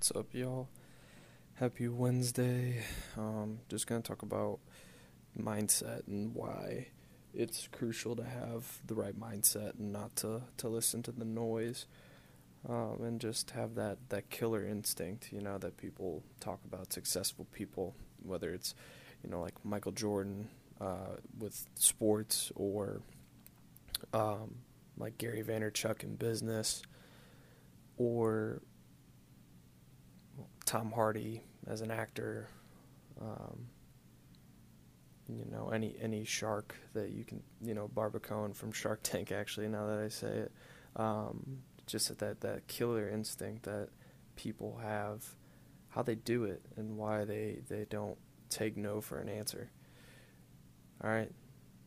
What's up, y'all? Happy Wednesday. Um, just gonna talk about mindset and why it's crucial to have the right mindset and not to, to listen to the noise. Um, and just have that, that killer instinct, you know, that people talk about, successful people, whether it's, you know, like Michael Jordan uh, with sports or um, like Gary Vaynerchuk in business or Tom Hardy as an actor, um, you know, any any shark that you can, you know, Barbacoa from Shark Tank. Actually, now that I say it, um, just that that killer instinct that people have, how they do it, and why they they don't take no for an answer. All right,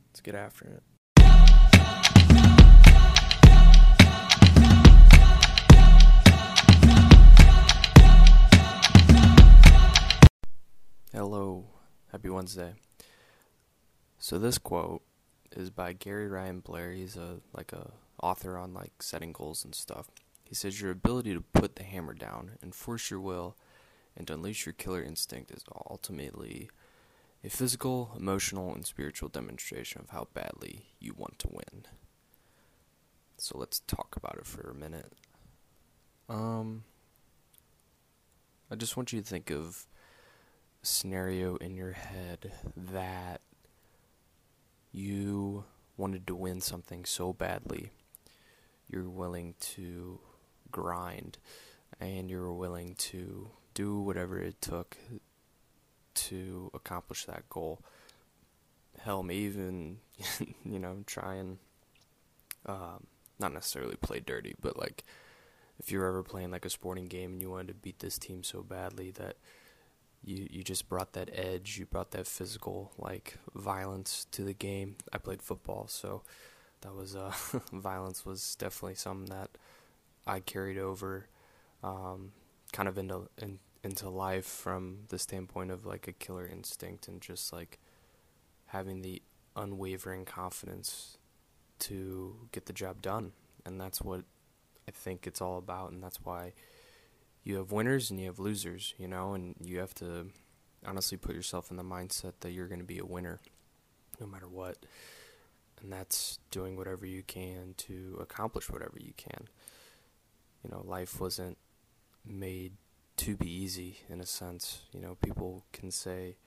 let's get after it. Wednesday. So this quote is by Gary Ryan Blair. He's a like a author on like setting goals and stuff. He says your ability to put the hammer down and force your will and unleash your killer instinct is ultimately a physical, emotional, and spiritual demonstration of how badly you want to win. So let's talk about it for a minute. Um I just want you to think of scenario in your head that you wanted to win something so badly, you're willing to grind and you're willing to do whatever it took to accomplish that goal. Hell, may even, you know, try and um, not necessarily play dirty, but like if you're ever playing like a sporting game and you wanted to beat this team so badly that you you just brought that edge, you brought that physical like violence to the game. I played football, so that was uh violence was definitely something that I carried over um, kind of into in, into life from the standpoint of like a killer instinct and just like having the unwavering confidence to get the job done. And that's what I think it's all about and that's why you have winners and you have losers, you know, and you have to honestly put yourself in the mindset that you're going to be a winner no matter what. And that's doing whatever you can to accomplish whatever you can. You know, life wasn't made to be easy in a sense. You know, people can say,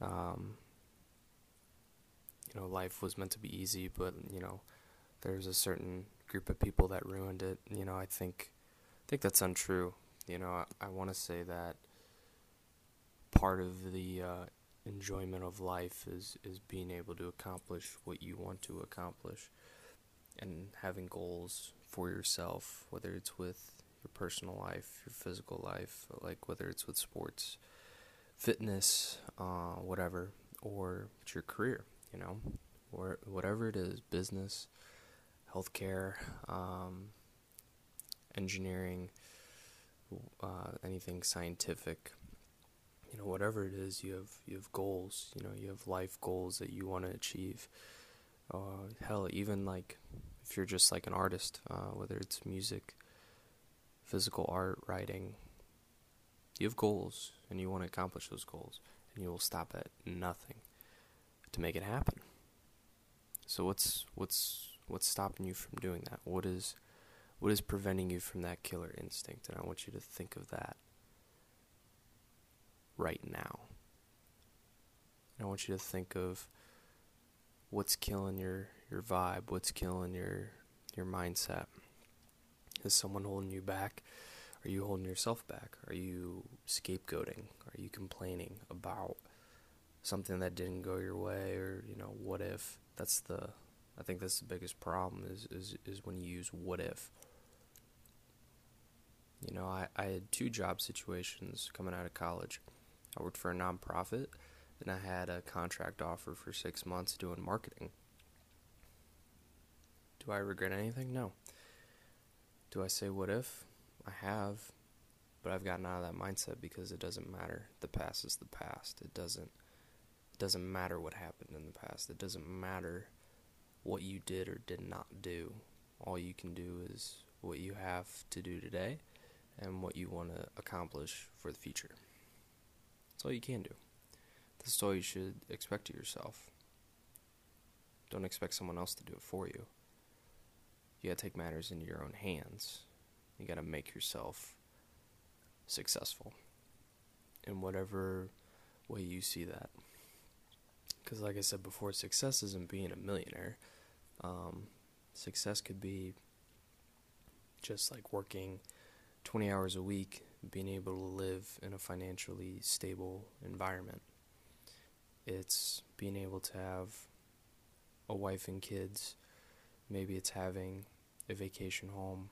um, you know, life was meant to be easy, but, you know, there's a certain group of people that ruined it. You know, I think I think that's untrue. You know, I, I want to say that part of the uh, enjoyment of life is is being able to accomplish what you want to accomplish, and having goals for yourself, whether it's with your personal life, your physical life, like whether it's with sports, fitness, uh, whatever, or it's your career. You know, or whatever it is, business, healthcare, um, engineering uh, anything scientific, you know, whatever it is, you have you have goals. You know, you have life goals that you want to achieve. Uh, hell, even like if you're just like an artist, uh, whether it's music, physical art, writing, you have goals and you want to accomplish those goals, and you will stop at nothing to make it happen. So what's what's what's stopping you from doing that? What is what is preventing you from that killer instinct? And I want you to think of that right now. And I want you to think of what's killing your, your vibe, what's killing your your mindset. Is someone holding you back? Are you holding yourself back? Are you scapegoating? Are you complaining about something that didn't go your way or, you know, what if? That's the I think that's the biggest problem is is, is when you use what if. You know, I, I had two job situations coming out of college. I worked for a nonprofit, and I had a contract offer for six months doing marketing. Do I regret anything? No. Do I say what if? I have, but I've gotten out of that mindset because it doesn't matter. The past is the past. It doesn't it doesn't matter what happened in the past. It doesn't matter what you did or did not do. All you can do is what you have to do today and what you want to accomplish for the future. That's all you can do. This is all you should expect of yourself. Don't expect someone else to do it for you. You gotta take matters into your own hands. You gotta make yourself successful in whatever way you see that. Because, like I said before, success isn't being a millionaire. Um, success could be just like working 20 hours a week, being able to live in a financially stable environment. It's being able to have a wife and kids. Maybe it's having a vacation home.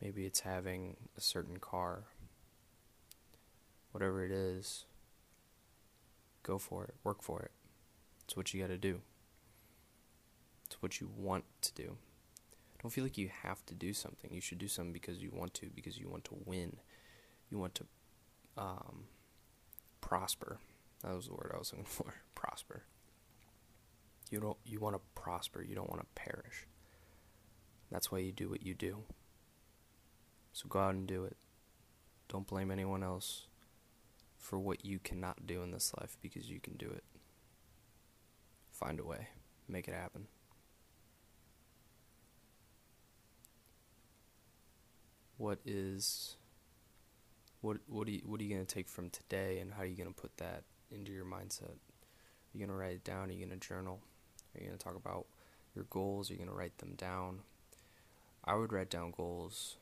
Maybe it's having a certain car. Whatever it is, go for it, work for it. It's what you got to do. What you want to do. Don't feel like you have to do something. You should do something because you want to, because you want to win. You want to um, prosper. That was the word I was looking for. prosper. You don't. You want to prosper. You don't want to perish. That's why you do what you do. So go out and do it. Don't blame anyone else for what you cannot do in this life because you can do it. Find a way. Make it happen. What is what what are you, what are you going to take from today and how are you going to put that into your mindset? Are you going to write it down? Are you going to journal? Are you going to talk about your goals? Are you going to write them down? I would write down goals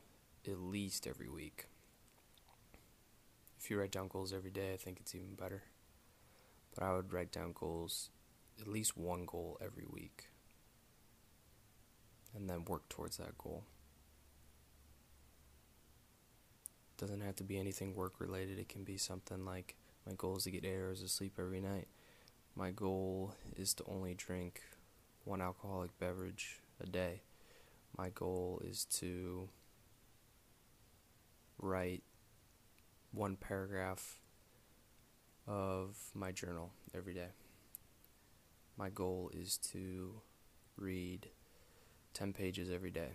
at least every week. If you write down goals every day, I think it's even better. But I would write down goals, at least one goal every week, and then work towards that goal. Doesn't have to be anything work related. It can be something like my goal is to get eight hours of sleep every night. My goal is to only drink one alcoholic beverage a day. My goal is to write one paragraph of my journal every day. My goal is to read 10 pages every day.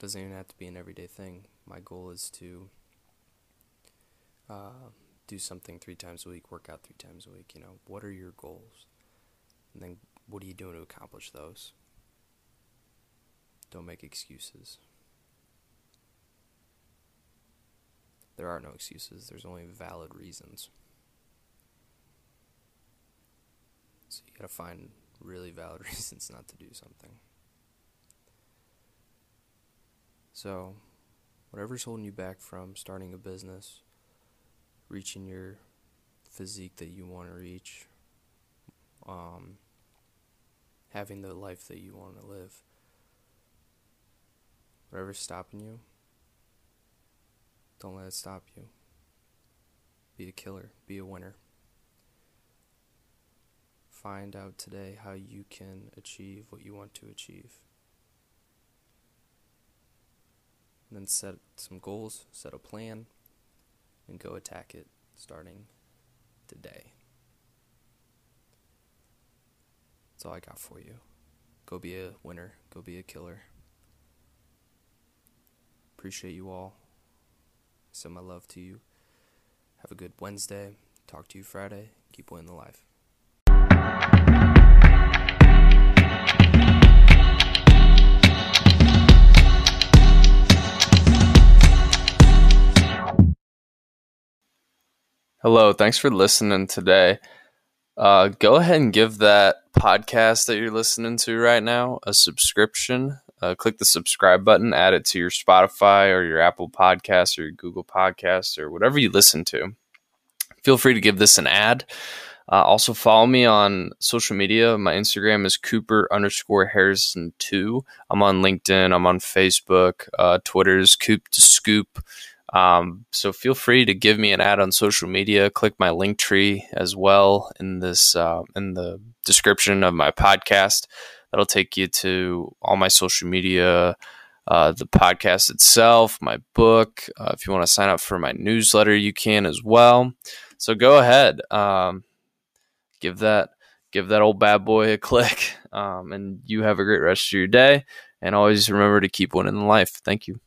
Doesn't even have to be an everyday thing. My goal is to uh, do something three times a week, work out three times a week. You know, what are your goals? And then what are you doing to accomplish those? Don't make excuses. There are no excuses, there's only valid reasons. So you gotta find really valid reasons not to do something. So, whatever's holding you back from starting a business, reaching your physique that you want to reach, um, having the life that you want to live, whatever's stopping you, don't let it stop you. Be a killer, be a winner. Find out today how you can achieve what you want to achieve. And then set some goals, set a plan, and go attack it starting today. That's all I got for you. Go be a winner, go be a killer. Appreciate you all. Send my love to you. Have a good Wednesday. Talk to you Friday. Keep winning the life. Hello, thanks for listening today. Uh, go ahead and give that podcast that you're listening to right now a subscription. Uh, click the subscribe button, add it to your Spotify or your Apple Podcasts or your Google Podcasts or whatever you listen to. Feel free to give this an ad. Uh, also, follow me on social media. My Instagram is Cooper underscore Harrison two. I'm on LinkedIn. I'm on Facebook. Uh, Twitter is Coop to Scoop. Um, so feel free to give me an ad on social media. Click my Linktree as well in this uh, in the description of my podcast. That'll take you to all my social media, uh, the podcast itself, my book. Uh, if you want to sign up for my newsletter, you can as well. So go ahead, um, give that give that old bad boy a click, um, and you have a great rest of your day. And always remember to keep winning in life. Thank you.